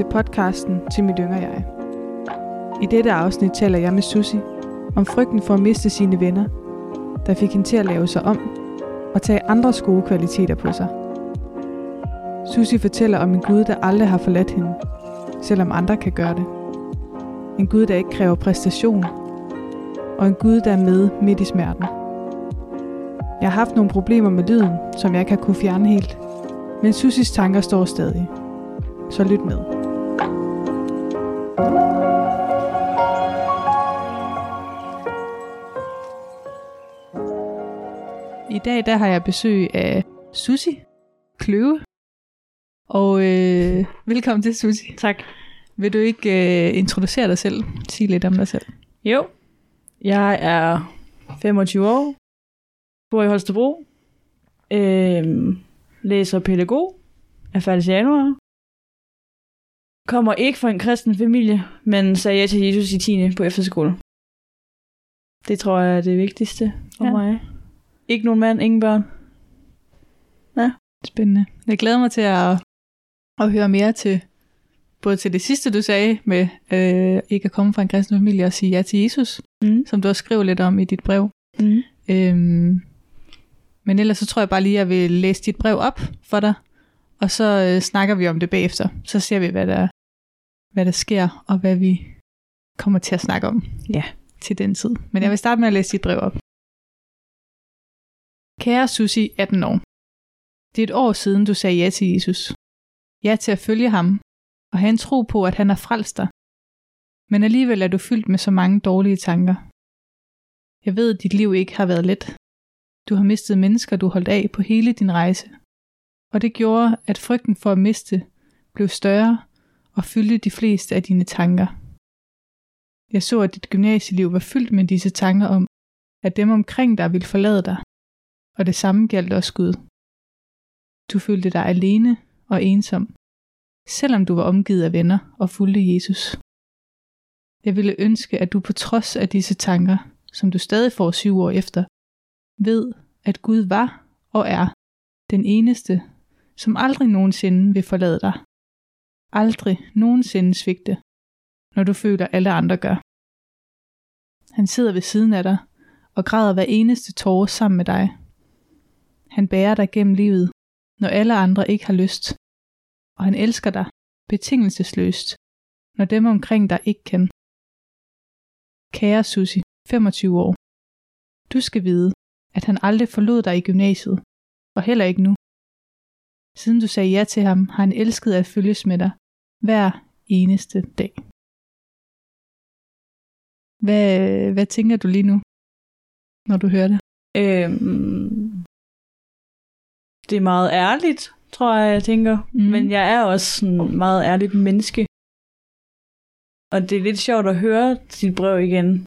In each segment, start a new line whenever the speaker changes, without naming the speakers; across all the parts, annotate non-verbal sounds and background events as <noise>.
til podcasten Til mit yngre jeg. I dette afsnit taler jeg med Susi om frygten for at miste sine venner, der fik hende til at lave sig om og tage andres gode kvaliteter på sig. Susi fortæller om en Gud, der aldrig har forladt hende, selvom andre kan gøre det. En Gud, der ikke kræver præstation, og en Gud, der er med midt i smerten. Jeg har haft nogle problemer med lyden, som jeg ikke har kunne fjerne helt, men Susis tanker står stadig. Så lyt med. Dag der har jeg besøg af Susi Kløve. Og øh, velkommen til, Susi.
Tak.
Vil du ikke øh, introducere dig selv? Sige lidt om dig selv.
Jo, jeg er 25 år, bor i Holstebro, øh, læser pædagog, er færdig i januar, kommer ikke fra en kristen familie, men sagde ja til Jesus i 10. på efterskole. Det tror jeg er det vigtigste for
Ja.
mig. Ikke nogen mand, ingen børn.
Spændende. Jeg glæder mig til at, at høre mere til, både til det sidste, du sagde, med øh, ikke at komme fra en kristen familie og sige ja til Jesus,
Mm.
som du også skrev lidt om i dit brev.
Mm.
Øhm, men ellers så tror jeg bare lige, at jeg vil læse dit brev op for dig, og så øh, snakker vi om det bagefter. Så ser vi, hvad der, hvad der sker, og hvad vi kommer til at snakke om
Ja.
til den tid. Men jeg vil starte med at læse dit brev op. Kære Susi, 18 år. Det er et år siden, du sagde ja til Jesus. Ja til at følge ham, og have en tro på, at han har frelst dig. Men alligevel er du fyldt med så mange dårlige tanker. Jeg ved, at dit liv ikke har været let. Du har mistet mennesker, du holdt af på hele din rejse. Og det gjorde, at frygten for at miste blev større og fyldte de fleste af dine tanker. Jeg så, at dit gymnasieliv var fyldt med disse tanker om, at dem omkring dig ville forlade dig. Og det samme galt også Gud. Du følte dig alene og ensom, selvom du var omgivet af venner og fulgte Jesus. Jeg ville ønske, at du på trods af disse tanker, som du stadig får syv år efter, ved, at Gud var og er den eneste, som aldrig nogensinde vil forlade dig. Aldrig nogensinde svigte, når du føler, alle andre gør. Han sidder ved siden af dig og græder hver eneste tårer sammen med dig. Han bærer dig gennem livet, når alle andre ikke har lyst, og han elsker dig betingelsesløst, når dem omkring dig ikke kan. Kære Susi, 25 år. Du skal vide, at han aldrig forlod dig i gymnasiet, og heller ikke nu. Siden du sagde ja til ham, har han elsket at følges med dig hver eneste dag. Hvad, hvad tænker du lige nu, når du hører det?
Øhm, det er meget ærligt, tror jeg, jeg tænker.
Mm.
Mm. Men jeg er også sådan meget ærligt menneske. Og det er lidt sjovt at høre dit brev igen,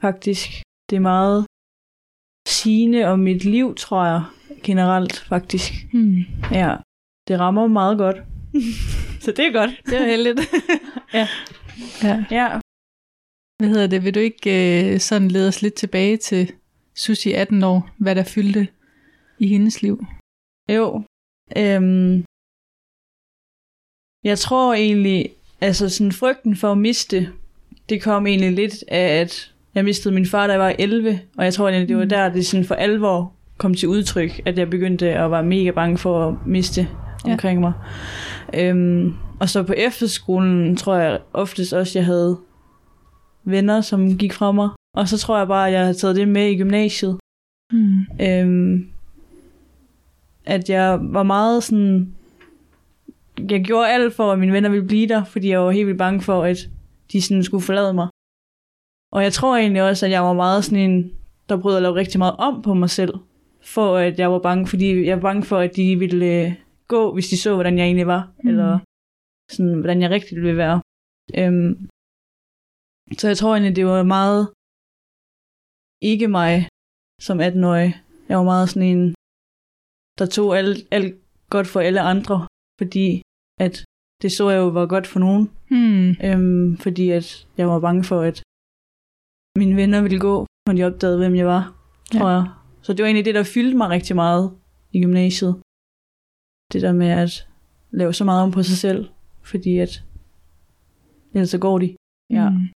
faktisk. Det er meget sigende om mit liv, tror jeg, generelt, faktisk.
Hmm.
Ja, det rammer meget godt. <laughs> Så det er godt.
Det er heldigt. <laughs>
Ja.
ja.
Ja,
Hvad hedder det? Vil du ikke øh, sådan lede os lidt tilbage til Susi 18 år, hvad der fyldte i hendes liv?
Jo. Øhm, jeg tror egentlig, altså sådan frygten for at miste, det kom egentlig lidt af, at jeg mistede min far, da jeg var 11, og jeg tror egentlig, det var
Mm.
der, det sådan for alvor kom til udtryk, at jeg begyndte at være mega bange for at miste
Ja.
omkring mig. Øhm, og så på efterskolen tror jeg oftest også, jeg havde venner, som gik fra mig. Og så tror jeg bare, at jeg havde taget det med i gymnasiet.
Hmm.
Øhm, at jeg var meget sådan... Jeg gjorde alt for, at mine venner ville blive der, fordi jeg var helt vildt bange for, at de sådan skulle forlade mig. Og jeg tror egentlig også, at jeg var meget sådan en, der prøvede at lave rigtig meget om på mig selv, for at jeg var bange, fordi jeg var bange for, at de ville øh, gå, hvis de så, hvordan jeg egentlig var, mm. eller sådan, hvordan jeg rigtig ville være. Øhm, så jeg tror egentlig, det var meget ikke mig som 18-årig. Jeg var meget sådan en, der tog alt, alt godt for alle andre, fordi at det så jeg jo var godt for nogen.
Hmm.
Øhm, fordi at jeg var bange for, at mine venner ville gå, når de opdagede, hvem jeg var,
Ja.
tror jeg. Så det var egentlig det, der fyldte mig rigtig meget i gymnasiet. Det der med at lave så meget om på sig selv, fordi at ellers så går de. Ja.
Mm.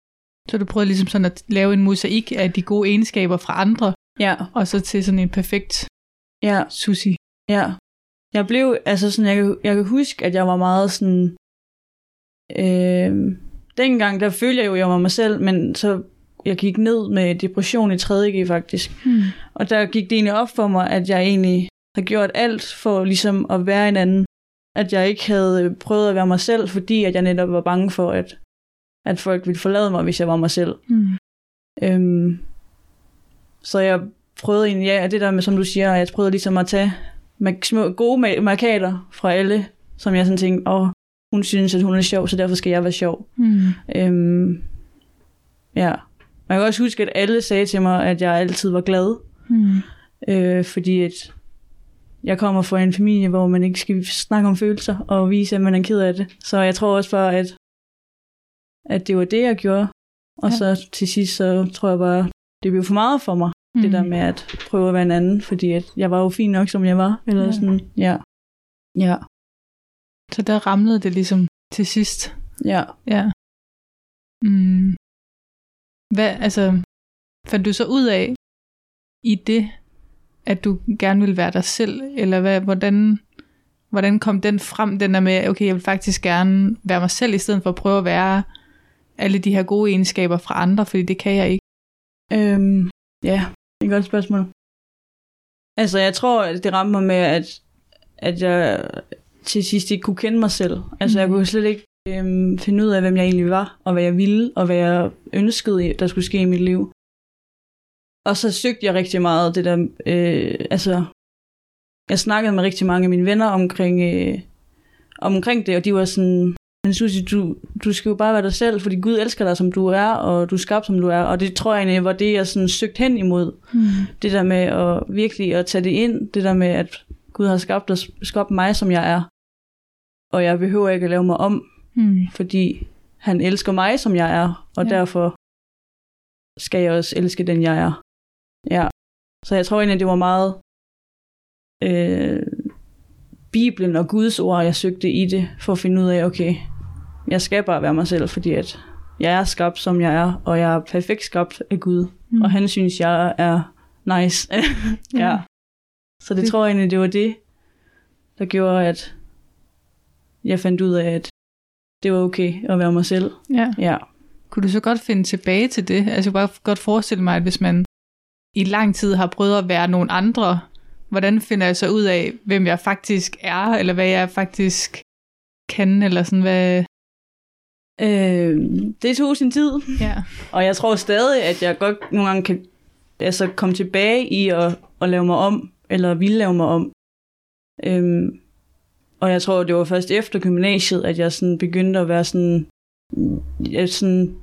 Så du prøvede ligesom sådan at lave en mosaik af de gode egenskaber fra andre,
Ja,
og så til sådan en perfekt
ja,
sushi.
Ja. Jeg blev, altså sådan, jeg kan, jeg kan huske, at jeg var meget sådan, øh, dengang, der følte jeg jo, at jeg var mig selv, men så jeg gik ned med depression i 3.G faktisk.
Mm.
Og der gik det egentlig op for mig, at jeg egentlig har gjort alt for ligesom at være en anden. At jeg ikke havde prøvet at være mig selv, fordi at jeg netop var bange for, at, at folk ville forlade mig, hvis jeg var mig selv.
Mm.
Øhm, så jeg prøvede egentlig, ja, det der med, som du siger, jeg prøvede ligesom at tage små, gode ma- markader fra alle, som jeg sådan tænkte, åh, hun synes, at hun er sjov, så derfor skal jeg være sjov.
Mm.
Øhm, ja. Jeg kan også huske, at alle sagde til mig, at jeg altid var glad,
Mm.
øh, fordi at jeg kommer fra en familie, hvor man ikke skal snakke om følelser og vise, at man er ked af det. Så jeg tror også bare, at, at det var det, jeg gjorde. Og
ja.
så til sidst, så tror jeg bare, det blev for meget for mig, mm. det der med at prøve at være en anden, fordi at jeg var jo fin nok, som jeg var. Eller
Ja.
sådan, ja. Ja,
Så der ramlede det ligesom til sidst.
ja.
Ja. Mm. Hvad, altså, fandt du så ud af i det, at du gerne vil være dig selv, eller hvad, hvordan, hvordan kom den frem, den der med, okay, jeg vil faktisk gerne være mig selv, i stedet for at prøve at være alle de her gode egenskaber fra andre, fordi det kan jeg ikke.
Øhm, ja, det er et godt spørgsmål. Altså, jeg tror, at det ramte mig med, at, at jeg til sidst ikke kunne kende mig selv. Altså, jeg
Mhm.
kunne slet ikke øhm, finde ud af, hvem jeg egentlig var, og hvad jeg ville, og hvad jeg ønskede, der skulle ske i mit liv. Og så søgte jeg rigtig meget det der, øh, altså, jeg snakkede med rigtig mange af mine venner omkring, øh, omkring det, og de var sådan, men Susie, du, du skal jo bare være dig selv, fordi Gud elsker dig, som du er, og du er skabt, som du er. Og det tror jeg egentlig var det, jeg sådan søgte hen imod.
Mm.
Det der med at virkelig at tage det ind. Det der med, at Gud har skabt, os, skabt mig, som jeg er. Og jeg behøver ikke at lave mig om,
Mm.
fordi han elsker mig, som jeg er. Og
ja.
derfor skal jeg også elske den, jeg er. Ja. Så jeg tror egentlig, det var meget øh, Bibelen og Guds ord, jeg søgte i det, for at finde ud af, okay, jeg skal bare være mig selv, fordi at jeg er skabt, som jeg er, og jeg er perfekt skabt af Gud.
Mm.
Og han synes, jeg er nice. <laughs> ja. Så det,
Det-
det tror jeg egentlig, det var det, der gjorde, at jeg fandt ud af, at det var okay at være mig selv.
Ja.
Ja.
Kunne du så godt finde tilbage til det? Altså, jeg kunne bare godt forestille mig, at hvis man i lang tid har prøvet at være nogen andre, hvordan finder jeg så ud af, hvem jeg faktisk er, eller hvad jeg faktisk kan, eller sådan, hvad...
Øh, det tog sin tid,
Ja.
og jeg tror stadig, at jeg godt nogle gange kan altså, komme tilbage i at, at lave mig om, eller ville lave mig om. Øhm, og jeg tror, det var først efter gymnasiet, at jeg sådan begyndte at være sådan, jeg sådan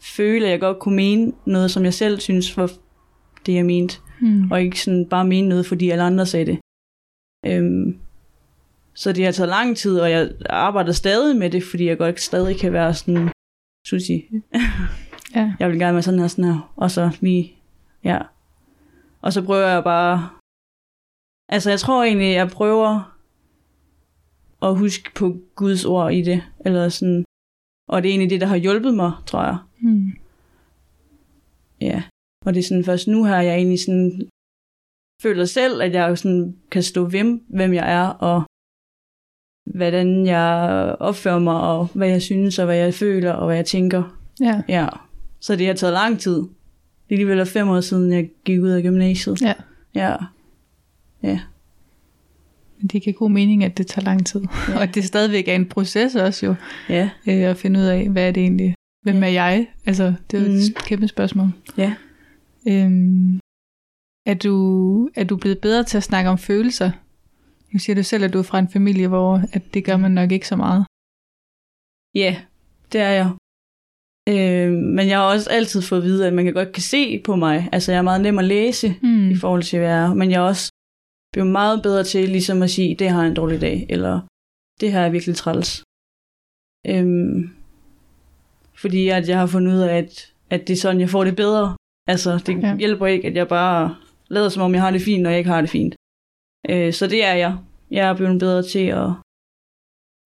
føle, at jeg godt kunne mene noget, som jeg selv synes var det, jeg mente.
Hmm.
og ikke sådan bare mene noget, fordi alle andre sagde det. Øhm, så det har taget lang tid, og jeg arbejder stadig med det, fordi jeg godt stadig kan være sådan, sushi. <laughs>
Ja.
Jeg vil gerne være sådan her, sådan her, og så lige, ja. Og så prøver jeg bare, altså jeg tror egentlig, jeg prøver at huske på Guds ord i det, eller sådan, og det er egentlig det, der har hjulpet mig, tror jeg.
Hmm.
Ja, og det er sådan først nu her, jeg egentlig sådan føler selv, at jeg sådan kan stå ved, hvem jeg er, og hvordan jeg opfører mig, og hvad jeg synes, og hvad jeg føler, og hvad jeg tænker.
Ja.
Ja, så det har taget lang tid. Det er alligevel fem år siden, jeg gik ud af gymnasiet.
Ja.
Ja,
Men det giver god mening, at det tager lang tid. Ja.
Ja. <laughs>
Og at det stadigvæk er en proces også jo,
ja,
øh, at finde ud af, hvad er det egentlig, hvem er jeg? Altså, det er jo et
Mhm.
kæmpe spørgsmål.
ja.
Øhm, er, du, er du blevet bedre til at snakke om følelser? Nu siger du selv, at du er fra en familie, hvor at det gør man nok ikke så meget.
Ja, det er jeg. Øh, men jeg har også altid fået at vide, at man kan godt kan se på mig. Altså, jeg er meget nem at læse.
Mm.
i forhold til, hvad jeg er. Men jeg er også blevet meget bedre til ligesom at sige, det har jeg en dårlig dag, eller det her er virkelig træls. Øhm, fordi at jeg har fundet ud af, at, at det er sådan, jeg får det bedre. Altså, det
ja.
hjælper ikke, at jeg bare lader som om, jeg har det fint, når jeg ikke har det fint. Øh, så det er jeg. Jeg er blevet bedre til at,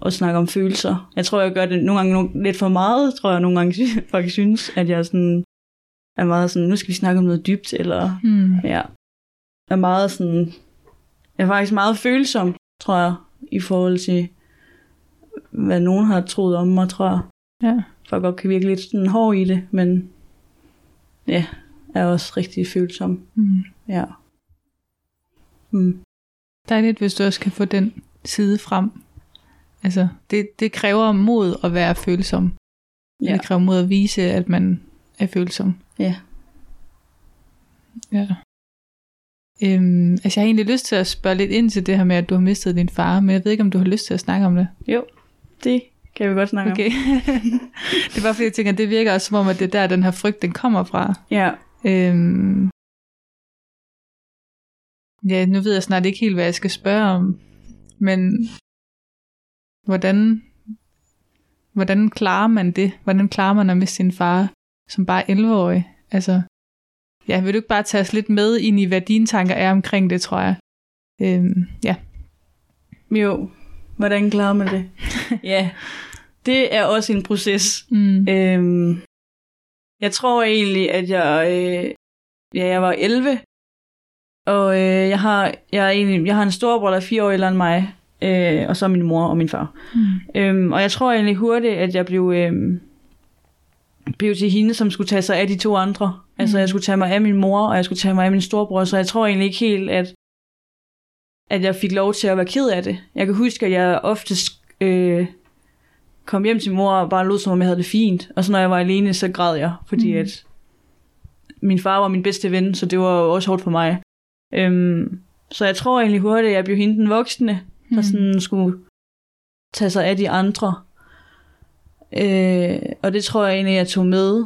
at snakke om følelser. Jeg tror, jeg gør det nogle gange lidt for meget, tror jeg nogle gange <laughs> faktisk synes, at jeg sådan er meget sådan, nu skal vi snakke om noget dybt, eller
Mm.
ja, er meget sådan, jeg er faktisk meget følsom, tror jeg, i forhold til, hvad nogen har troet om mig, tror jeg.
Ja.
For jeg godt kan virke lidt sådan hård i det, men ja, er også rigtig følsom.
Mm.
Ja. Mm.
Dejligt, hvis du også kan få den side frem. Altså, det, det kræver mod at være følsom.
Ja.
Det kræver mod at vise, at man er følsom.
Ja.
Ja. Øhm, altså, jeg har egentlig lyst til at spørge lidt ind til det her med, at du har mistet din far, men jeg ved ikke, om du har lyst til at snakke om det.
Jo, det kan vi godt snakke
Okay. <laughs> det er bare fordi, jeg tænker, at det virker også som om, at det er der, den her frygt, den kommer fra.
om. Ja.
Øhm, ja, nu ved jeg snart ikke helt, hvad jeg skal spørge om, men hvordan, hvordan klarer man det? Hvordan klarer man at miste sin far som bare 11-årig? Altså, ja, vil du ikke bare tage os lidt med ind i, hvad dine tanker er omkring det, tror jeg? Øhm, ja.
Jo, hvordan klarer man det? <laughs> ja, det er også en proces.
Mm.
Øhm, jeg tror egentlig, at jeg, øh, ja, jeg var 11, og øh, jeg, har, jeg, er egentlig, jeg har en storebror, der er fire år ældre end mig, øh, og så min mor og min far.
Mm.
Øhm, og jeg tror egentlig hurtigt, at jeg blev, øhm, blev til hende, som skulle tage sig af de to andre. Altså,
Mm.
jeg skulle tage mig af min mor, og jeg skulle tage mig af min storebror, så jeg tror egentlig ikke helt, at, at jeg fik lov til at være ked af det. Jeg kan huske, at jeg oftest øh, kom hjem til mor og bare lød, som om jeg havde det fint. Og så når jeg var alene, så græd jeg, fordi
Mm.
mm. at min far var min bedste ven, så det var jo også hårdt for mig. Øhm, så jeg tror egentlig hurtigt, at jeg blev hende den voksne, der
Mm.
sådan skulle tage sig af de andre. Øh, og det tror jeg egentlig, jeg tog med,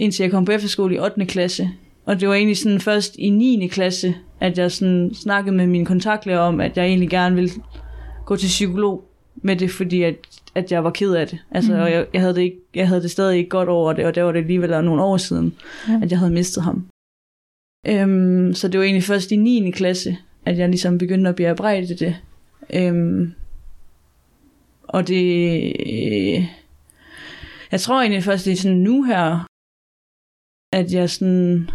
indtil jeg kom på efterskole i 8. klasse. Og det var egentlig sådan først i 9. klasse, at jeg sådan snakkede med min kontaktlærer om, at jeg egentlig gerne ville gå til psykolog med det, fordi at, at jeg var ked af det. Altså,
Mm.
og jeg, jeg, havde det ikke, jeg havde det stadig ikke godt over det, og der var det alligevel nogle år siden,
ja.
at jeg havde mistet ham. Øhm, så det var egentlig først i 9. klasse, at jeg ligesom begyndte at bearbejde det. Øhm, og det... Øh, jeg tror egentlig først, det er sådan nu her, at jeg sådan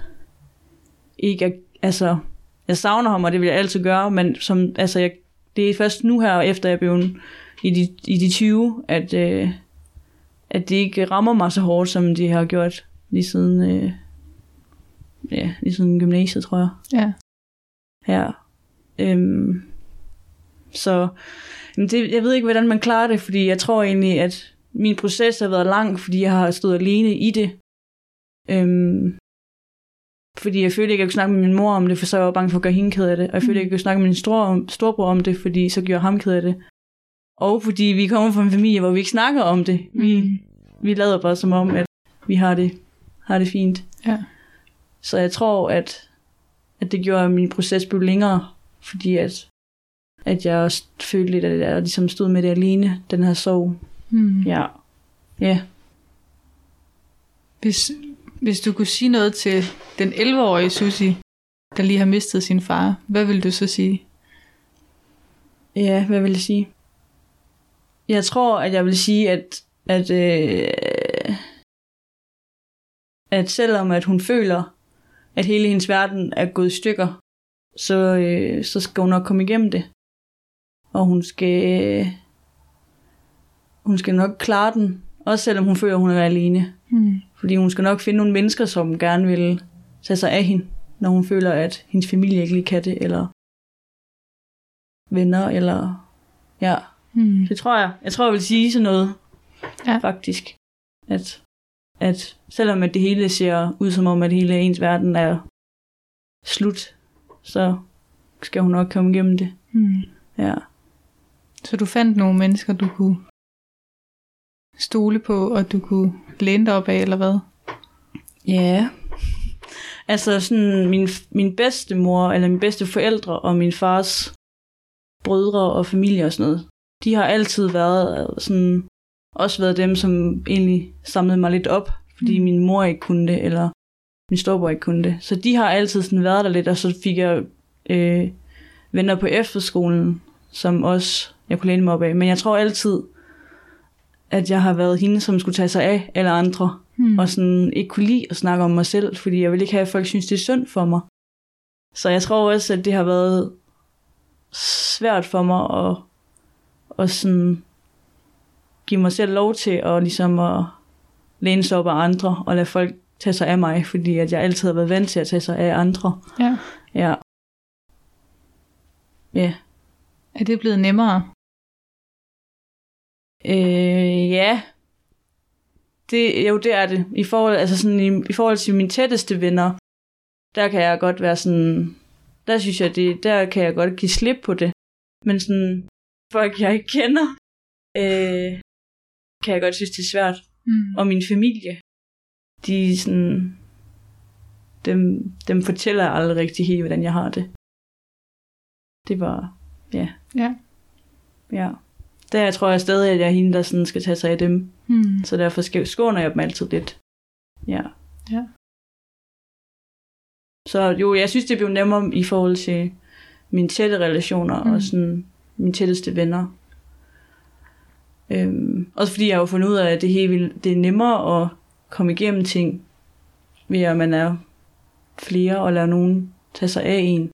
ikke er, altså, jeg savner ham, og det vil jeg altid gøre, men som, altså, jeg, det er først nu her, efter jeg blev i de, i de 20, at, øh, at det ikke rammer mig så hårdt, som det har gjort lige siden, øh, ja, lige siden gymnasiet, tror jeg.
Ja.
Ja. Øhm, så men det, jeg ved ikke, hvordan man klarer det, fordi jeg tror egentlig, at min proces har været lang, fordi jeg har stået alene i det. Øhm, fordi jeg følte ikke, at jeg kunne snakke med min mor om det, for så var jeg bange for at gøre hende ked af det. Og jeg følte ikke, at jeg kunne snakke med min store, om, storebror om det, fordi så gjorde jeg ham ked af det. Og fordi vi kommer fra en familie, hvor vi ikke snakker om det. Vi,
Mm.
vi lader bare som om, at vi har det, har det fint.
Ja.
Så jeg tror, at, at det gjorde, at min proces blev længere, fordi at, at jeg også følte lidt, at jeg ligesom stod med det alene, den her sorg.
Mm.
Ja. Ja.
Hvis, hvis du kunne sige noget til den 11-årige Susi, der lige har mistet sin far, hvad vil du så sige?
Ja, hvad vil jeg sige? Jeg tror, at jeg vil sige, at, at, øh, at selvom at hun føler, at hele hendes verden er gået i stykker, så, øh, så skal hun nok komme igennem det. Og hun skal, øh, hun skal nok klare den, også selvom hun føler, hun er alene.
Mm.
Fordi hun skal nok finde nogle mennesker, som gerne vil tage sig af hende, når hun føler, at hendes familie ikke lige kan det, eller venner, eller ja,
Mm.
det tror jeg. Jeg tror, jeg vil sige sådan noget,
Ja.
faktisk. At, at selvom at det hele ser ud som om, at hele ens verden er slut, så skal hun nok komme igennem det.
Mm.
Ja.
Så du fandt nogle mennesker, du kunne stole på, og du kunne læne dig op af, eller hvad?
Ja. Altså sådan min, min bedste mor, eller min bedste forældre og min fars brødre og familie og sådan noget, de har altid været sådan, også været dem, som egentlig samlede mig lidt op, fordi
Mm.
min mor ikke kunne det, eller min storebror ikke kunne det. Så de har altid sådan været der lidt, og så fik jeg øh, venner på efterskolen, som også jeg kunne læne mig op af. Men jeg tror altid, at jeg har været hende, som skulle tage sig af alle andre.
Hmm.
Og sådan ikke kunne lide at snakke om mig selv, fordi jeg vil ikke have, at folk synes, det er synd for mig. Så jeg tror også, at det har været svært for mig at, at sådan give mig selv lov til at, ligesom at læne sig op af andre og lade folk tage sig af mig, fordi at jeg altid har været vant til at tage sig af andre.
Ja.
Ja. Ja.
Er det blevet nemmere?
Øh, ja. Det, jo, det er det. I forhold, altså sådan, i, I forhold til mine tætteste venner, der kan jeg godt være sådan... Der synes jeg, det, der kan jeg godt give slip på det. Men sådan, folk jeg ikke kender, øh, kan jeg godt synes, det er svært.
Mm.
Og min familie, de sådan... Dem, dem fortæller jeg aldrig rigtig helt, hvordan jeg har det. Det var... Ja.
Ja.
Ja. Der tror jeg stadig, at jeg er hende, der sådan skal tage sig af dem.
Mm.
Så derfor skal, skåner jeg dem altid lidt. Ja.
Ja.
Så jo, jeg synes, det blev nemmere i forhold til mine tætte relationer. Mm. og sådan mine tætteste venner. Øhm, også fordi jeg har jo fundet ud af, at det, vildt, det er nemmere at komme igennem ting, ved at man er flere og lader nogen tage sig af en.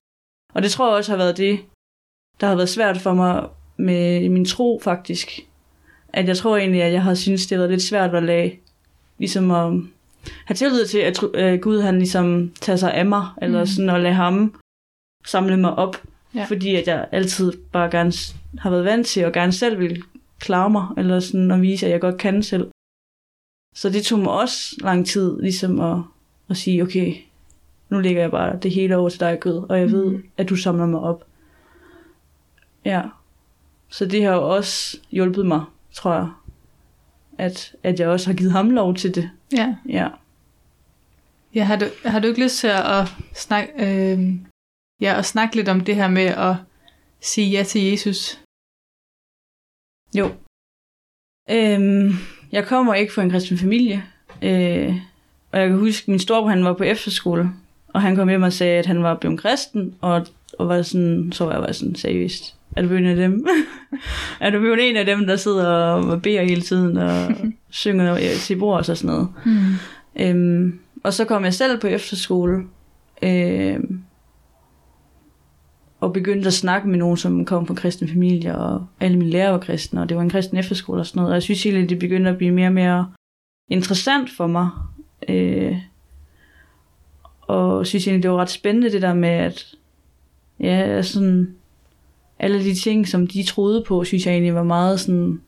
Og det tror jeg også har været det, der har været svært for mig med min tro faktisk. At jeg tror egentlig, at jeg har syntes, det har været lidt svært at lade, ligesom at have tillid til, at øh, Gud han ligesom tager sig af mig, eller
Mm.
sådan at lade ham samle mig op.
Ja.
Fordi at jeg altid bare gerne har været vant til, og gerne selv vil klare mig, eller sådan at vise, at jeg godt kan selv. Så det tog mig også lang tid, ligesom at, at sige, okay, nu lægger jeg bare det hele over til dig, Gud, og jeg ved,
Mhm.
at du samler mig op. Ja. Så det har jo også hjulpet mig, tror jeg, at, at jeg også har givet ham lov til det.
Ja.
Ja.
Ja, har du, har du ikke lyst til at snakke, øh, ja, at snakke lidt om det her med at sige ja til Jesus?
Jo. Øhm, jeg kommer ikke fra en kristen familie, øh, og jeg kan huske, at min storebror han var på efterskole, og han kom hjem og sagde, at han var blevet kristen, og, og var sådan, så var jeg bare sådan, seriøst, er du blevet en af dem? <laughs> er du blevet en af dem, der sidder og beder hele tiden, og <laughs> synger til bord og sådan noget?
Mm.
Øhm, og så kom jeg selv på efterskole, øhm, og begyndte at snakke med nogen, som kom fra kristne familier, og alle mine lærere var kristne, og det var en kristen efterskole og sådan noget. Og jeg synes egentlig, det begyndte at blive mere og mere interessant for mig. Øh, og synes egentlig, det var ret spændende det der med, at ja, sådan, alle de ting, som de troede på, synes jeg egentlig var meget sådan,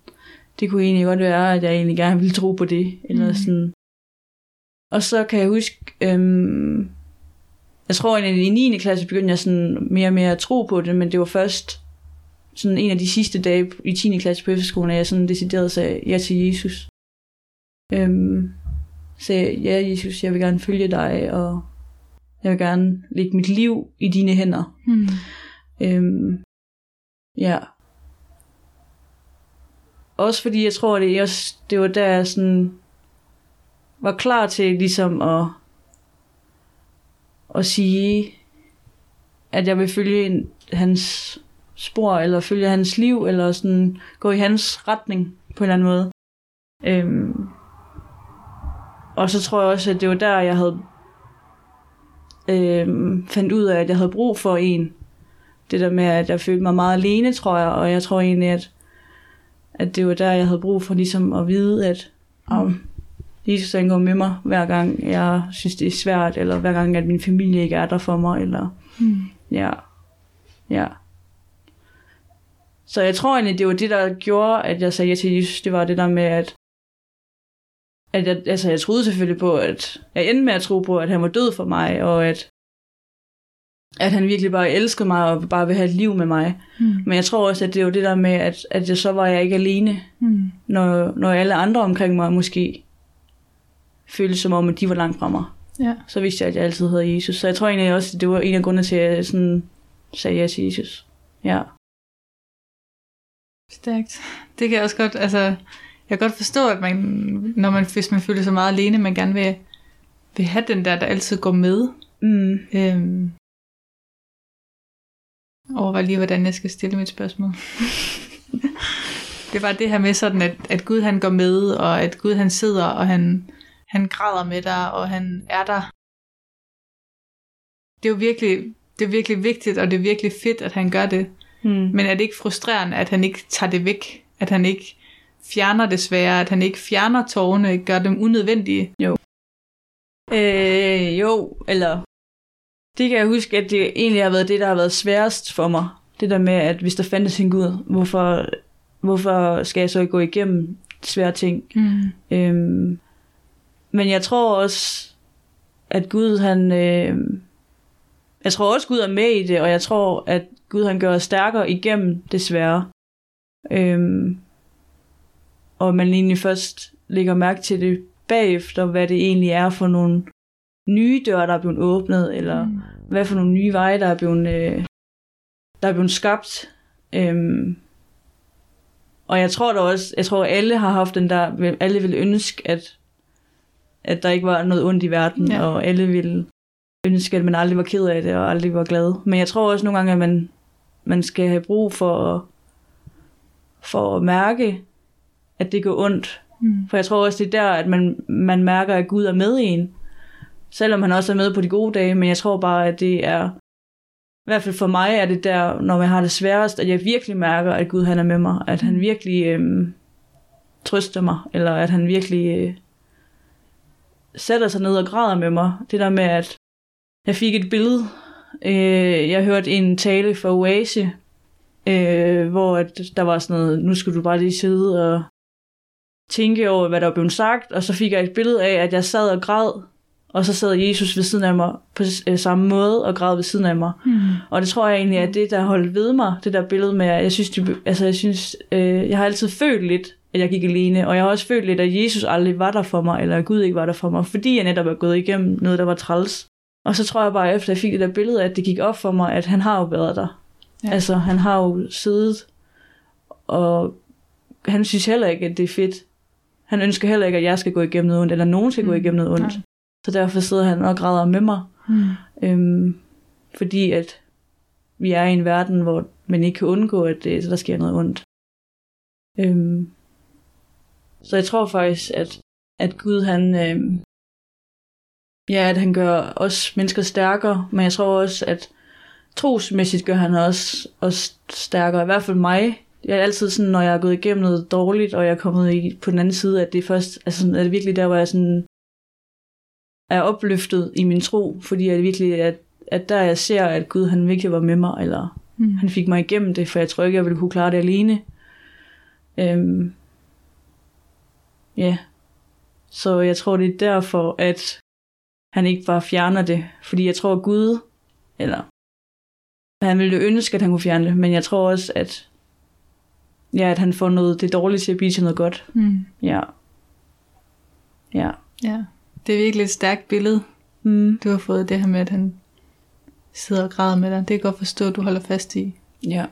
det kunne egentlig godt være, at jeg egentlig gerne ville tro på det, eller
Mhm.
sådan, og så kan jeg huske, øhm, jeg tror egentlig, i 9. klasse begyndte jeg sådan mere og mere at tro på det, men det var først sådan en af de sidste dage i 10. klasse på efterskolen, at jeg sådan decideret sagde ja til Jesus. Øhm, sagde, ja Jesus, jeg vil gerne følge dig, og jeg vil gerne lægge mit liv i dine hænder.
Mm.
Øhm, ja. Også fordi jeg tror, det, også, det var der, jeg sådan var klar til ligesom at, at sige, at jeg vil følge en, hans spor, eller følge hans liv, eller sådan gå i hans retning på en eller anden måde. Øhm, og så tror jeg også, at det var der, jeg havde øhm, fandt ud af, at jeg havde brug for en. Det der med, at jeg følte mig meget alene, tror jeg, og jeg tror egentlig, at, at det var der, jeg havde brug for ligesom at vide, at om, Jesus han går med mig, hver gang jeg synes, det er svært, eller hver gang, at min familie ikke er der for mig, eller
Mm.
ja, ja. Så jeg tror egentlig, det var det, der gjorde, at jeg sagde ja til Jesus. Det var det der med, at, at jeg, altså jeg troede selvfølgelig på, at jeg endte med at tro på, at han var død for mig, og at, at han virkelig bare elskede mig, og bare ville have et liv med mig.
Mm.
Men jeg tror også, at det var det der med, at, at jeg, så var jeg ikke alene,
Mm.
når, når alle andre omkring mig måske følte som om, at de var langt fra mig.
Ja.
Så vidste jeg, at jeg altid havde Jesus. Så jeg tror egentlig også, at det var en af grundene til, at jeg sådan sagde ja til Jesus. Ja.
Stærkt. Det kan jeg også godt, altså, jeg kan godt forstå, at man, når man, hvis man føler sig meget alene, man gerne vil, vil have den der, der altid går med.
Mm.
Øhm, overvej lige, hvordan jeg skal stille mit spørgsmål. <laughs> Det var det her med sådan, at, at Gud han går med, og at Gud han sidder, og han, han græder med dig, og han er der. Det er jo virkelig, det er virkelig vigtigt, og det er virkelig fedt, at han gør det.
Hmm.
Men er det ikke frustrerende, at han ikke tager det væk? At han ikke fjerner det svære, at han ikke fjerner tårne, gør dem unødvendige?
Øh, jo, eller... Det kan jeg huske, at det egentlig har været det, der har været sværest for mig. Det der med, at hvis der fandtes en Gud, hvorfor, hvorfor skal jeg så gå igennem svære ting?
Mm.
Øhm, men jeg tror også, at Gud han... Øh, jeg tror også, Gud er med i det, og jeg tror, at Gud han gør os stærkere igennem det svære. Øhm, og man egentlig først lægger mærke til det bagefter, hvad det egentlig er for nogle nye døre, der er blevet åbnet, eller
Mm.
hvad for nogle nye veje, der er blevet, øh, der er blevet skabt. Øhm, og jeg tror da også, jeg tror alle har haft den der, alle vil ønske, at, at der ikke var noget ondt i verden, Ja. og alle vil ønske, at man aldrig var ked af det, og aldrig var glad. Men jeg tror også nogle gange, at man, man skal have brug for, at- for at mærke, at det går ondt.
Mm.
For jeg tror også, det er der, at man, man mærker, at Gud er med i en. Selvom han også er med på de gode dage, men jeg tror bare, at det er, i hvert fald for mig er det der, når jeg har det sværest, at jeg virkelig mærker, at Gud han er med mig. At han virkelig øhm, trøster mig, eller at han virkelig øh, sætter sig ned og græder med mig. Det der med, at jeg fik et billede. Øh, jeg hørte en tale fra Oase, øh, hvor at der var sådan noget, nu skal du bare lige sidde og tænke over, hvad der var blevet sagt, og så fik jeg et billede af, at jeg sad og græd, og så sad Jesus ved siden af mig på øh, samme måde og græd ved siden af mig.
Mm.
Og det tror jeg egentlig er det, der holdt ved mig, det der billede med, at jeg synes, de, altså jeg synes, øh, jeg har altid følt lidt, at jeg gik alene, og jeg har også følt lidt, at Jesus aldrig var der for mig, eller at Gud ikke var der for mig, fordi jeg netop er gået igennem noget, der var træls. Og så tror jeg bare, efter jeg fik det der billede, at det gik op for mig, at han har jo været der.
Ja.
Ja. Altså, han har jo siddet, og han synes heller ikke, at det er fedt. Han ønsker heller ikke, at jeg skal gå igennem noget ondt, eller nogen skal mm. gå igennem noget ondt.
Nej.
Så derfor sidder han og græder med mig.
Mm.
Øhm, fordi at vi er i en verden, hvor man ikke kan undgå, at det, der sker noget ondt. Øhm, så jeg tror faktisk, at, at Gud han, øhm, ja, at han gør os mennesker stærkere, men jeg tror også, at trosmæssigt gør han os, os stærkere, i hvert fald mig. Jeg er altid sådan, når jeg er gået igennem noget dårligt, og jeg er kommet i, på den anden side, at det er først, altså er det virkelig der, hvor jeg sådan er opløftet i min tro, fordi at virkelig, at, at der jeg ser, at Gud han virkelig var med mig, eller
Mm.
han fik mig igennem det, for jeg tror ikke, jeg ville kunne klare det alene. Øhm, ja. Så jeg tror, det er derfor, at han ikke bare fjerner det. Fordi jeg tror, at Gud, eller han ville ønske, at han kunne fjerne det, men jeg tror også, at ja, at han får noget, det dårlige til at blive til noget godt.
Mm.
Ja. Ja.
Ja. Det er virkelig et stærkt billede,
Mm.
du har fået det her med, at han sidder og græder med dig. Det kan jeg godt forstå, at du holder fast i.
Ja.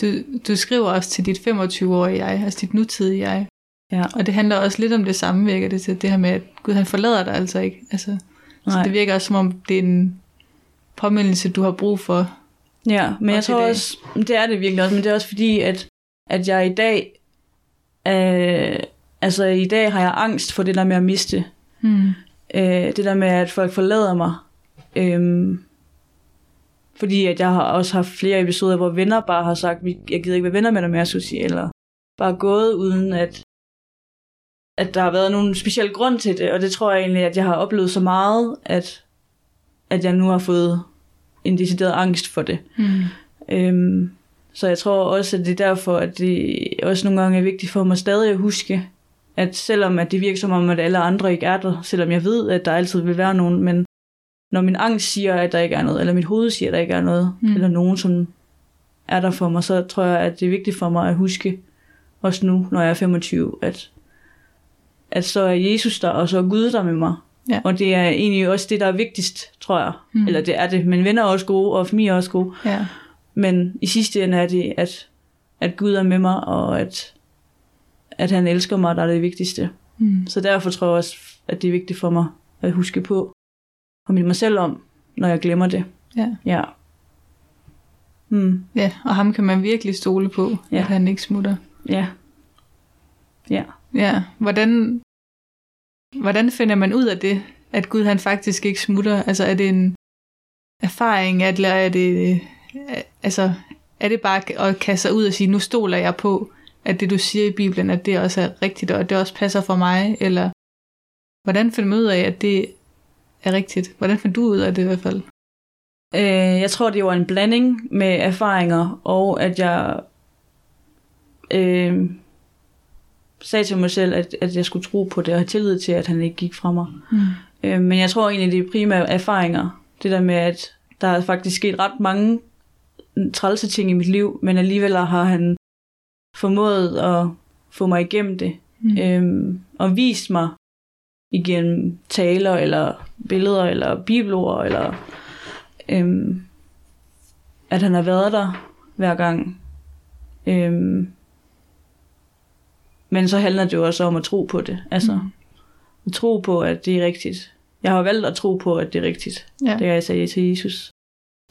Du, du skriver også til dit 25-årige jeg, altså dit nutidige jeg.
Ja.
Og det handler også lidt om det samme, virker det til. Det her med, at Gud han forlader dig altså ikke. Altså, så
Nej.
det virker også som om, det er en påmindelse, du har brug for.
Ja, men jeg tror også, det er det virkelig også, men det er også fordi, at, at jeg i dag, øh, altså i dag har jeg angst for det der med at miste.
Hmm.
Øh, det der med, at folk forlader mig. Øh, fordi at jeg har også haft flere episoder, hvor venner bare har sagt, "Vi- jeg gider ikke være venner med dig mere, Susie, eller bare gået uden at, at der har været nogen speciel grund til det, og det tror jeg egentlig, at jeg har oplevet så meget, at, at jeg nu har fået en decideret angst for det.
Hmm.
Øhm, så jeg tror også, at det er derfor, at det også nogle gange er vigtigt for mig stadig at huske, at selvom at det virker som om, at alle andre ikke er der, selvom jeg ved, at der altid vil være nogen, men når min angst siger, at der ikke er noget, eller mit hoved siger, at der ikke er noget,
Mm.
mm. eller nogen, som er der for mig, så tror jeg, at det er vigtigt for mig at huske, også nu, når jeg er 25, at, at så er Jesus der, og så er Gud der med mig.
Ja.
Og det er egentlig også det, der er vigtigst, tror jeg.
Mm.
Mm. Eller det er det, men venner er også gode, og familie er også gode.
Ja.
Men i sidste ende er det, at, at Gud er med mig, og at, at han elsker mig, der er det vigtigste.
Hmm.
Så derfor tror jeg også, at det er vigtigt for mig at huske på, og minde mig selv om, når jeg glemmer det.
Ja.
Ja. Hmm.
ja, og ham kan man virkelig stole på,
Ja.
at han ikke smutter.
ja. Ja.
Ja, hvordan, hvordan finder man ud af det, at Gud han faktisk ikke smutter? Altså er det en erfaring, eller er det, øh, altså, er det bare at kaste sig ud og sige, nu stoler jeg på, at det du siger i Bibelen, at det også er rigtigt, og at det også passer for mig, eller hvordan finder man ud af, at det er rigtigt? Hvordan finder du ud af det i hvert fald?
Øh, jeg tror, det var en blanding med erfaringer, og at jeg øh, sagde til mig selv, at, at jeg skulle tro på det, og have tillid til, at han ikke gik fra mig.
Mm.
Øh, men jeg tror egentlig, det er primære erfaringer. Det der med, at der er faktisk sket ret mange trælse ting i mit liv, men alligevel har han formået at få mig igennem det.
Mm.
Øhm, og vist mig igennem taler, eller billeder, eller bibelord, eller øhm, at han har været der hver gang. Øhm, men så handler det jo også om at tro på det. Altså,
Mm.
at tro på, at det er rigtigt. Jeg har valgt at tro på, at det er rigtigt.
Ja.
Det er jeg sagde til Jesus.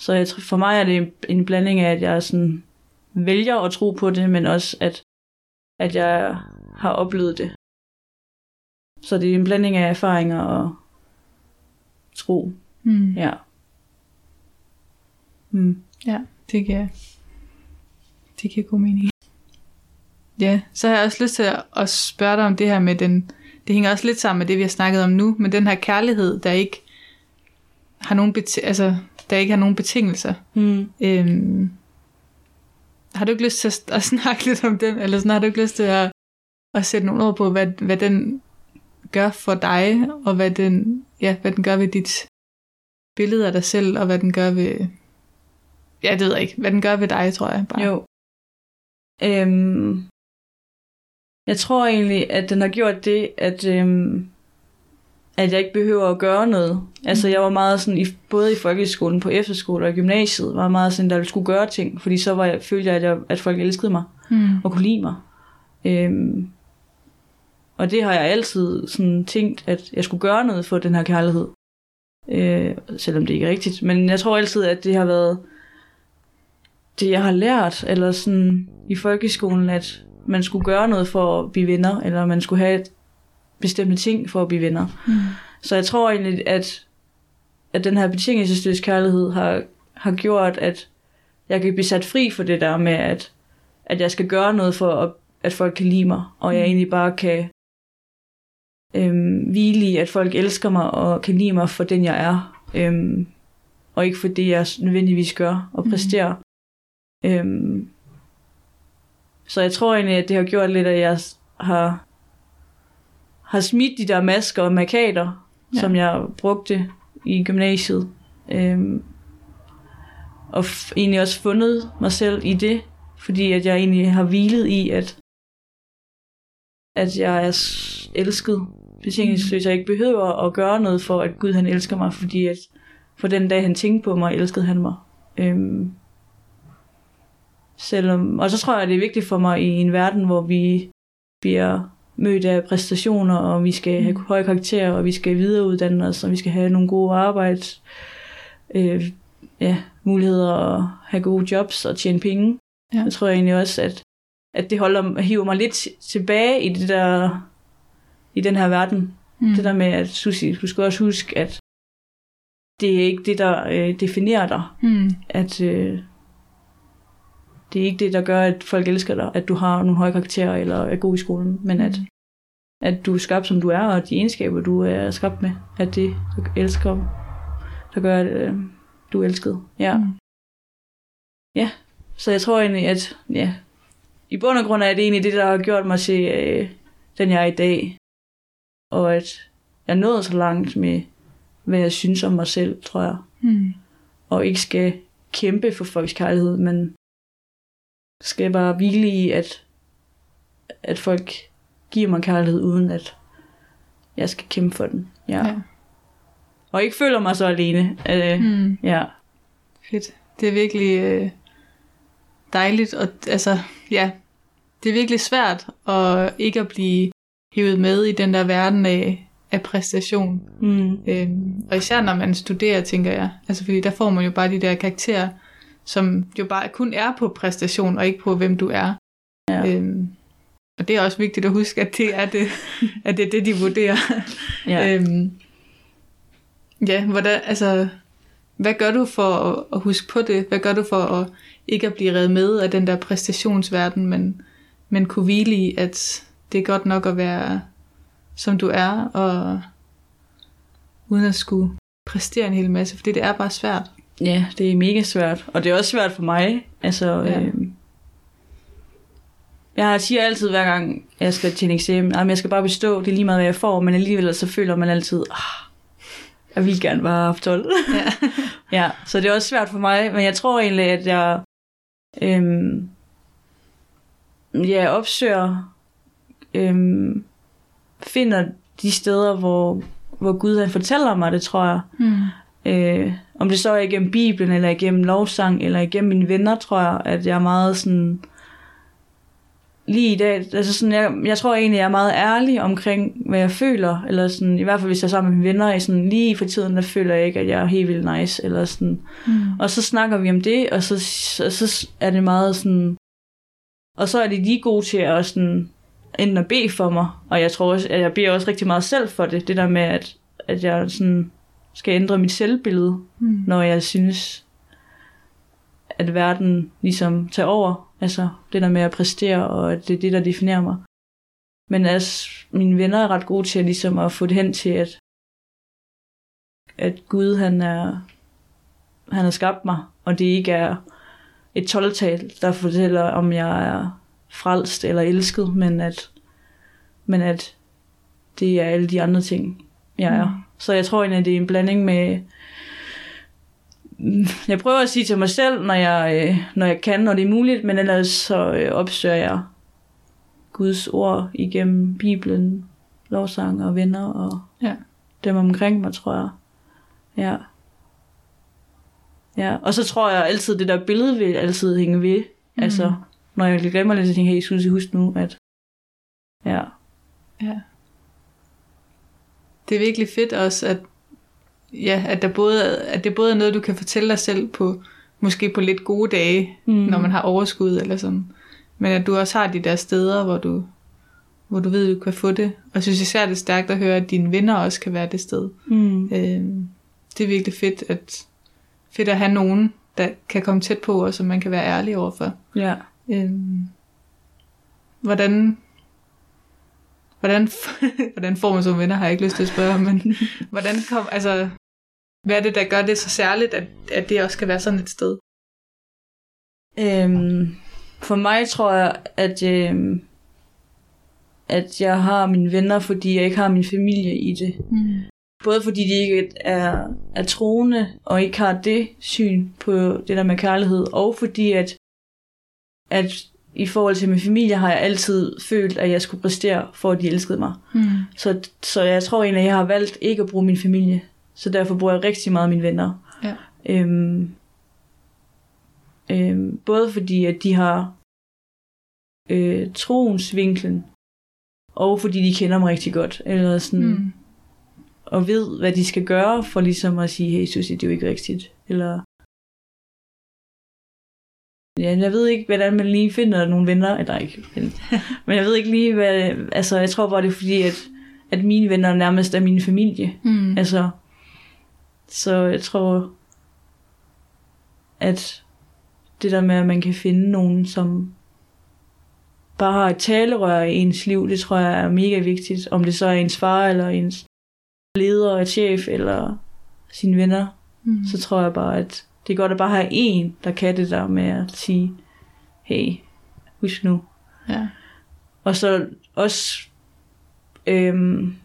Så jeg, for mig er det en, blanding af, at jeg sådan vælger at tro på det, men også at, at jeg har oplevet det. Så det er en blanding af erfaringer og tro.
Mm.
Ja. Mm.
Ja, det kan det giver god mening. Ja, så har jeg også lyst til at- spørge dig om det her med den, det hænger også lidt sammen med det, vi har snakket om nu, men den her kærlighed, der ikke har nogen, beti- altså, der ikke har nogen betingelser.
Mm.
Øhm, har du ikke lyst til at, at snakke lidt om den, eller sådan, har du ikke lyst til at, at sætte nogle ord på, hvad, hvad den gør for dig, og hvad den, ja, hvad den gør ved dit billede af dig selv, og hvad den gør ved, ja, det ved jeg ikke, hvad den gør ved dig, tror jeg bare.
Jo. Øhm, jeg tror egentlig, at den har gjort det, at, øhm, at jeg ikke behøver at gøre noget. Altså, jeg var meget sådan, i, både i folkeskolen, på efterskole og i gymnasiet, var meget sådan, der skulle gøre ting, fordi så var jeg, følte jeg, at, jeg, at folk elskede mig
Hmm.
og kunne lide mig. Øhm, og det har jeg altid sådan tænkt, at jeg skulle gøre noget for den her kærlighed. Øh, selvom det ikke er rigtigt. Men jeg tror altid, at det har været det, jeg har lært, eller sådan i folkeskolen, at man skulle gøre noget for at blive venner, eller man skulle have bestemte ting for at blive venner.
Mm.
Så jeg tror egentlig, at, at den her betingelsesløs kærlighed har, har gjort, at jeg kan blive sat fri for det der med, at, at jeg skal gøre noget for, at, at folk kan lide mig, og jeg
Mm.
egentlig bare kan øhm, hvile i, at folk elsker mig og kan lide mig for den, jeg er, øhm, og ikke for det, jeg nødvendigvis gør og
Mm.
præsterer. Øhm, så jeg tror egentlig, at det har gjort lidt, at jeg har, har smidt de der masker og markader,
Ja.
som jeg brugte i gymnasiet. Øhm, og f- egentlig også fundet mig selv i det, fordi at jeg egentlig har hvilet i, at, at jeg er elsket betingelsesløst, jeg ikke behøver at gøre noget for, at Gud han elsker mig, fordi at for den dag han tænkte på mig, elskede han mig. Øhm, selvom, og så tror jeg, det er vigtigt for mig i en verden, hvor vi bliver mødt af præstationer, og vi skal have
Mm.
høje karakterer, og vi skal videreuddanne os, og vi skal have nogle gode arbejds øh, ja, muligheder, og have gode jobs og tjene penge.
Ja.
Jeg tror egentlig også, at, at det holder, hiver mig lidt tilbage i det der, i den her verden.
Mm.
Det der med, at Susi, du skal også huske, at det er ikke det, der øh, definerer dig.
Mm.
At øh, det er ikke det, der gør, at folk elsker dig, at du har nogle høje karakterer eller er god i skolen, men at, at du er skabt, som du er, og de egenskaber, du er skabt med, at det du elsker, der gør, at øh, du er elsket. Ja.
Mm.
Så jeg tror egentlig, at ja, i bund og grund er det egentlig det, der har gjort mig til øh, den, jeg er i dag. Og at jeg nåede så langt med, hvad jeg synes om mig selv, tror jeg.
Mm.
Og ikke skal kæmpe for folks kærlighed, men skal bare hvile i, at, at folk giver mig kærlighed, uden at jeg skal kæmpe for den. Ja.
Ja.
Og ikke føler mig så alene. Øh,
Mm.
ja.
Fedt. Det er virkelig øh, dejligt, og altså, ja, det er virkelig svært at ikke at blive hævet med i den der verden af, af præstation.
Mm.
Øhm, og især når man studerer, tænker jeg. Altså fordi der får man jo bare de der karakterer, som jo bare kun er på præstation, og ikke på hvem du er.
Ja.
Øhm, Og det er også vigtigt at huske, at det er det, <laughs> at det, er det de vurderer.
Ja.
Øhm, ja, hvordan, altså, hvad gør du for at, at huske på det? Hvad gør du for at ikke at blive reddet med af den der præstationsverden, men, men kunne hvile i, at det er godt nok at være, som du er, og uden at skulle præstere en hel masse, fordi det er bare svært.
Ja, det er mega svært. Og det er også svært for mig. Altså,
Ja.
øh, jeg siger altid hver gang, jeg skal til en eksamen, at jeg skal bare bestå, det er lige meget, hvad jeg får, men alligevel så føler man altid, ah, jeg vil gerne bare have haft 12.
Ja. <laughs>
ja, så det er også svært for mig, men jeg tror egentlig, at jeg øhm, ja, opsøger, øhm, finder de steder, hvor, hvor Gud han fortæller mig det, tror jeg.
Mm.
Øh, om det så er igennem Bibelen, eller igennem lovsang, eller igennem mine venner, tror jeg, at jeg er meget sådan... Lige i dag, altså sådan, jeg, jeg tror egentlig, jeg er meget ærlig omkring, hvad jeg føler, eller sådan, i hvert fald hvis jeg er sammen med mine venner, i sådan, lige for tiden, der føler jeg ikke, at jeg er helt vildt nice, eller sådan.
Mm.
Og så snakker vi om det, og så, så, så er det meget sådan... Og så er de lige gode til at sådan, enten at bede for mig, og jeg tror også, at jeg beder også rigtig meget selv for det, det der med, at, at jeg sådan skal ændre mit selvbillede,
Mm.
når jeg synes, at verden ligesom tager over. Altså det der med at præstere, og at det er det, der definerer mig. Men altså, mine venner er ret gode til at, ligesom at få det hen til, at, at Gud han er, han har skabt mig, og det ikke er et 12 der fortæller, om jeg er frelst eller elsket, men at, men at det er alle de andre ting, jeg er. Så jeg tror egentlig, det er en blanding med... Jeg prøver at sige til mig selv, når jeg, øh, når jeg kan, når det er muligt, men ellers så øh, opsøger jeg Guds ord igennem Bibelen, lovsang og venner og
Ja.
dem omkring mig, tror jeg. Ja. Ja, og så tror jeg altid, det der billede vil altid hænge ved. Mm. Altså, når jeg glemmer lidt, så tænker jeg, hey, Susie, husk nu, at... Ja.
Ja. Det er virkelig fedt også, at, ja, at, der både, at det både er noget, du kan fortælle dig selv på, måske på lidt gode dage,
Mm.
når man har overskud eller sådan. Men at du også har de der steder, hvor du, hvor du ved, du kan få det. Og jeg synes især, det er stærkt at høre, at dine venner også kan være det sted.
Mm.
Øh, det er virkelig fedt at, fedt at have nogen, der kan komme tæt på, og som man kan være ærlig overfor.
Ja.
Øhm, hvordan, hvordan, <laughs> hvordan får man så venner, har jeg ikke lyst til at spørge, men <laughs> hvordan kom, altså, hvad er det, der gør det så særligt, at, at det også kan være sådan et sted?
Øhm, for mig tror jeg, at, øhm, at jeg har mine venner, fordi jeg ikke har min familie i det.
Mm.
Både fordi de ikke er, er troende, og ikke har det syn på det der med kærlighed, og fordi at, at i forhold til min familie har jeg altid følt, at jeg skulle præstere, for at de elskede mig.
Mm.
Så, så jeg tror egentlig, at jeg har valgt ikke at bruge min familie. Så derfor bruger jeg rigtig meget mine venner.
Ja.
Øhm, øhm, både fordi, at de har øh, troens vinklen, og fordi de kender mig rigtig godt. Eller sådan. Mm. og ved, hvad de skal gøre, for ligesom at sige, hey Susie, det er jo ikke rigtigt. Eller Ja, jeg ved ikke, hvordan man lige finder nogle venner. Eller ikke, men- men jeg ved ikke lige, hvad... Altså, jeg tror bare, det er fordi, at, at mine venner nærmest er min familie.
Mm.
Altså, så jeg tror, at det der med, at man kan finde nogen, som bare har et talerør i ens liv, det tror jeg er mega vigtigt. Om det så er ens far, eller ens leder, et chef, eller sine venner,
Mm.
så tror jeg bare, at det er godt at bare have en, der kan det der med at sige, hey, husk nu.
Ja.
Og så også øhm,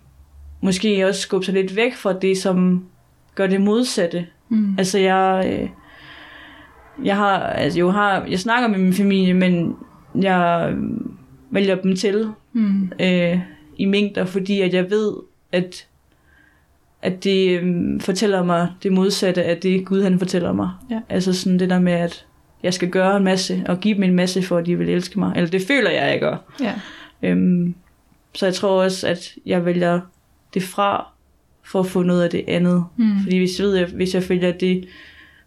måske også skubbe sig lidt væk fra det, som gør det modsatte.
Mm.
Altså jeg, øh, jeg har, altså jeg har, jeg snakker med min familie, men jeg øh, vælger dem til
Mm.
øh, i mængder, fordi at jeg ved, at at det øh, fortæller mig det modsatte af det Gud han fortæller mig.
Ja.
Altså sådan det der med, at jeg skal gøre en masse, og give dem en masse, for at de vil elske mig. Eller det føler jeg, jeg gør.
Ja.
Øhm, så jeg tror også, at jeg vælger det fra, for at få noget af det andet.
Mm.
Fordi hvis jeg, ved, at hvis jeg følger det,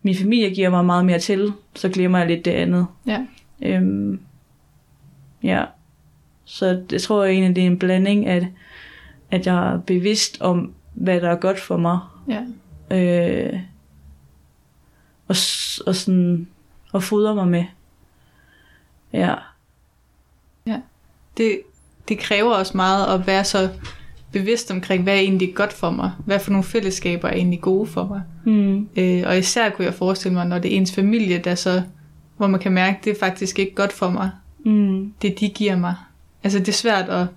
min familie giver mig meget mere til, så glemmer jeg lidt det andet.
Ja.
Øhm, ja. Så jeg tror egentlig, det er en blanding af, at jeg er bevidst om, hvad der er godt for mig.
Ja.
Øh, og, og sådan, og fodre mig med. Ja.
Det, det kræver også meget at være så bevidst omkring, hvad er egentlig godt for mig? Hvad for nogle fællesskaber er egentlig gode for mig?
Mm.
Øh, og især kunne jeg forestille mig, når det er ens familie, der så, hvor man kan mærke, det er faktisk ikke godt for mig,
Mm.
det de giver mig. Altså det er svært at,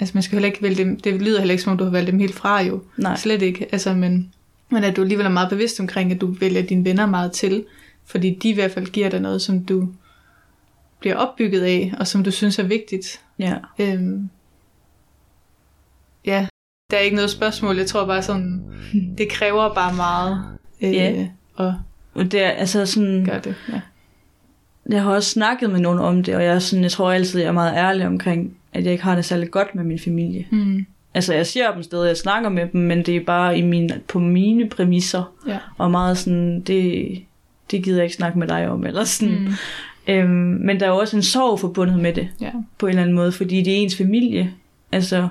altså man skal heller ikke vælge dem, det lyder heller ikke som om du har valgt dem helt fra jo,
Nej.
slet ikke, altså men, men at du alligevel er meget bevidst omkring, at du vælger dine venner meget til, fordi de i hvert fald giver dig noget, som du bliver opbygget af, og som du synes er vigtigt.
Ja.
Øhm, ja, der er ikke noget spørgsmål. Jeg tror bare sådan, <laughs> det kræver bare meget øh,
Ja.
at
Og det er altså sådan,
gøre det. Ja.
jeg har også snakket med nogen om det, og jeg, er sådan, jeg tror altid, jeg er meget ærlig omkring, at jeg ikke har det særlig godt med min familie.
Mm,
Altså, jeg ser dem stadig, jeg snakker med dem, men det er bare i min, på mine præmisser,
ja.
og meget sådan, det, det gider jeg ikke snakke med dig om, eller sådan.
Mm,
Øhm, men der er jo også en sorg forbundet med det,
ja.
på en eller anden måde, fordi det er ens familie. Altså,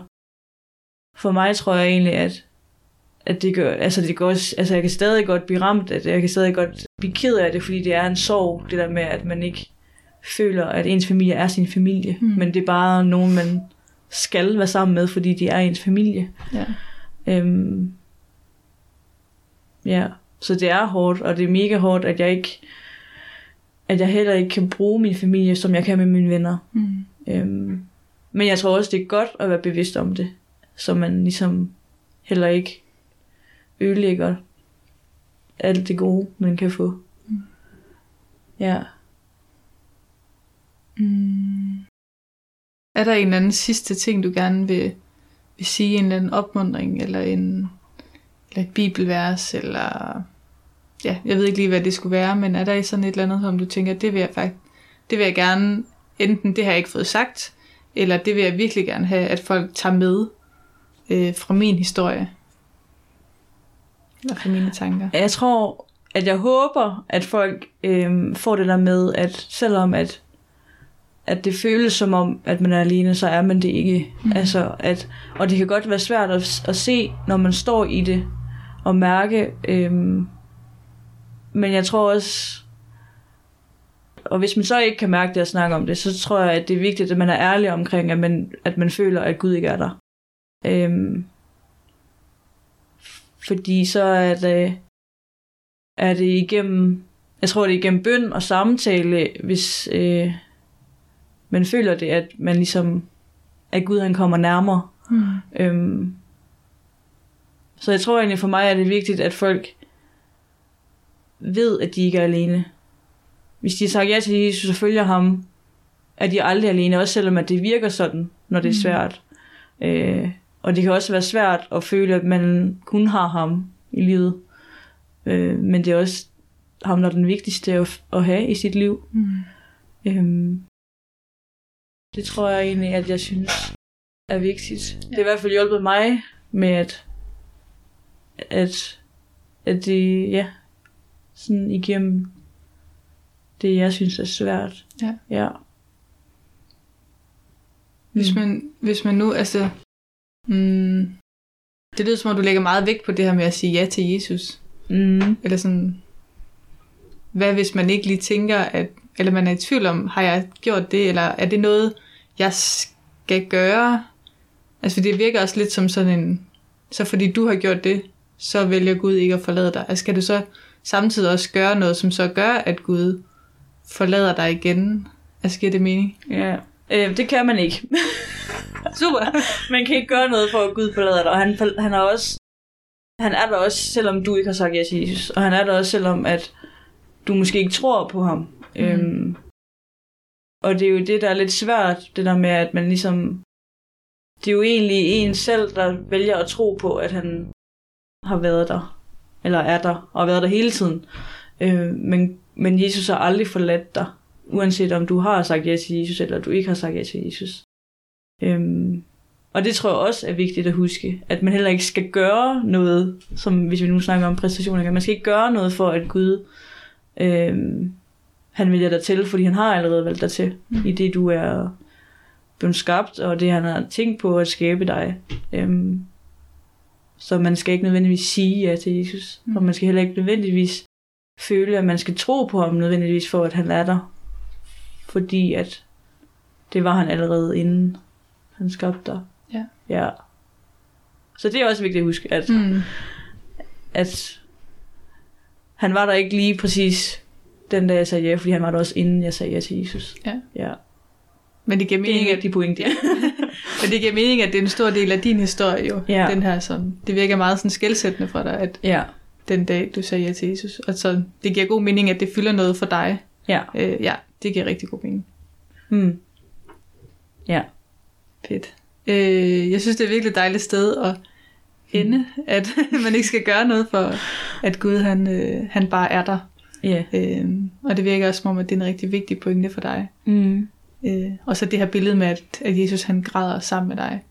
for mig tror jeg egentlig, at, at det gør, altså det også, altså jeg kan stadig godt blive ramt det, jeg kan stadig godt blive ked af det, fordi det er en sorg, det der med, at man ikke føler, at ens familie er sin familie,
Mm.
men det er bare nogen, man skal være sammen med, fordi de er ens familie.
ja.
Øhm, ja, så det er hårdt, og det er mega hårdt, at jeg ikke, at jeg heller ikke kan bruge min familie, som jeg kan med mine venner.
Mm,
Øhm, men jeg tror også, det er godt at være bevidst om det, så man ligesom heller ikke ødelægger alt det gode, man kan få.
Mm.
Ja
mm. Er der en eller anden sidste ting, du gerne vil, vil sige? En eller anden opmundring, eller, en, eller et bibelvers, eller... Ja, jeg ved ikke lige, hvad det skulle være, men er der sådan et eller andet, som du tænker, det vil jeg faktisk... Det vil jeg gerne... Enten det har jeg ikke fået sagt, eller det vil jeg virkelig gerne have, at folk tager med øh, fra min historie. Eller fra mine tanker.
Jeg tror, at jeg håber, at folk øh, får det der med, at selvom at, at det føles som om, at man er alene, så er man det ikke. Mm. Altså, at, og det kan godt være svært at, at se, når man står i det, og mærke. Øhm, men jeg tror også, og hvis man så ikke kan mærke det og snakke om det, så tror jeg, at det er vigtigt, at man er ærlig omkring, at man, at man føler, at Gud ikke er der. Øhm, fordi så er det, er det igennem, jeg tror det er igennem bøn og samtale, hvis øh, man føler det, at man ligesom, at Gud han kommer nærmere.
Mm.
Øhm, så jeg tror egentlig for mig er det vigtigt, at folk ved, at de ikke er alene. Hvis de har sagt ja til Jesus og følger ham, er de aldrig alene, også selvom at det virker sådan, når det er
Mm.
svært. Øh, og det kan også være svært at føle, at man kun har ham i livet. Øh, men det er også ham, der er den vigtigste at, at have i sit liv.
Mm.
Øhm, det tror jeg egentlig, at jeg synes er vigtigt. Ja. Det har i hvert fald hjulpet mig med, at, at, at det, ja, sådan igennem det, jeg synes er svært.
Ja.
Ja.
Hvis man, hvis man nu, altså, mm, det lyder som om, du lægger meget vægt på det her med at sige ja til Jesus.
Mm.
Eller sådan, hvad hvis man ikke lige tænker, at, eller man er i tvivl om, har jeg gjort det, eller er det noget, jeg skal gøre? Altså, for det virker også lidt som sådan en, så fordi du har gjort det, så vælger Gud ikke at forlade dig. Altså, skal du så samtidig også gøre noget, som så gør, at Gud forlader dig igen? Altså, giver det mening?
Ja. Øh, det kan man ikke. <laughs>
Super!
man kan ikke gøre noget for, at Gud forlader dig. Og han, han er også han er der også, selvom du ikke har sagt ja til Jesus. Og han er der også, selvom at du måske ikke tror på ham. Mm. Øhm, og det er jo det, der er lidt svært, det der med, at man ligesom... Det er jo egentlig en selv, der vælger at tro på, at han har været der. Eller er der, og har været der hele tiden. Øh, men, men Jesus har aldrig forladt dig. Uanset om du har sagt ja til Jesus, eller du ikke har sagt ja til Jesus. Øhm, og det tror jeg også er vigtigt at huske, at man heller ikke skal gøre noget, som hvis vi nu snakker om præstationer, man skal ikke gøre noget for, at Gud, øhm, han vælger dig til, fordi han har allerede valgt dig til,
Mm.
i det du er blevet skabt, og det han har tænkt på at skabe dig. Øhm, så man skal ikke nødvendigvis sige ja til Jesus, mm. og man skal heller ikke nødvendigvis føle, at man skal tro på ham nødvendigvis for, at han er der. Fordi at det var han allerede inden han skabte dig.
Ja.
ja. Så det er også vigtigt at huske, at,
Mm.
at han var der ikke lige præcis den dag, jeg sagde ja, fordi han var der også inden jeg sagde ja til Jesus.
Ja.
ja.
Men det giver
Det er
mening,
en
at
de pointe. <laughs>
Men det giver mening, at det er en stor del af din historie jo.
Ja.
Den her sådan, det virker meget sådan skældsættende for dig, at
ja.
den dag, du sagde ja til Jesus. Og så det giver god mening, at det fylder noget for dig.
Ja.
Øh, ja, det giver rigtig god mening.
Mm. Ja.
Fedt. Øh, jeg synes, det er et virkelig dejligt sted at ende, at <laughs> man ikke skal gøre noget for, at Gud han, øh, han bare er der.
Ja.
Øh, og det virker også som om, at det er en rigtig vigtig pointe for dig.
Mm.
Øh, og så det her billede med, at, at Jesus han græder sammen med dig.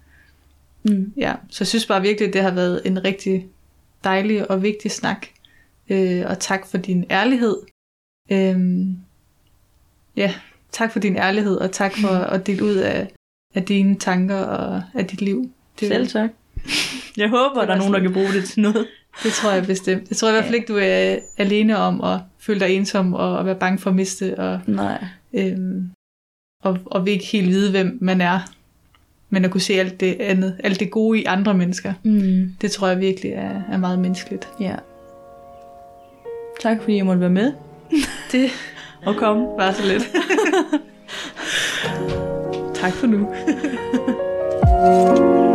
Mm.
Ja, så jeg synes bare virkelig, at det har været en rigtig dejlig og vigtig snak. Øh, og tak for din ærlighed. Øh, ja, tak for din ærlighed, og tak for <laughs> at dele ud af, af dine tanker og af dit liv. Det,
Selv tak. Jeg håber,
Det
der er nogen, der kan bruge det til noget.
det tror jeg bestemt. Jeg tror i hvert fald ikke, du er alene om at føle dig ensom og at være bange for at miste, og,
Nej.
øhm, og, og vil ikke helt vide, hvem man er. Men at kunne se alt det andet, alt det gode i andre mennesker.
Mm.
Det tror jeg virkelig er, er meget menneskeligt.
Ja. Tak fordi jeg måtte være med. <laughs>
Det
Og komme.
var så lidt. <laughs> tak for nu. <laughs>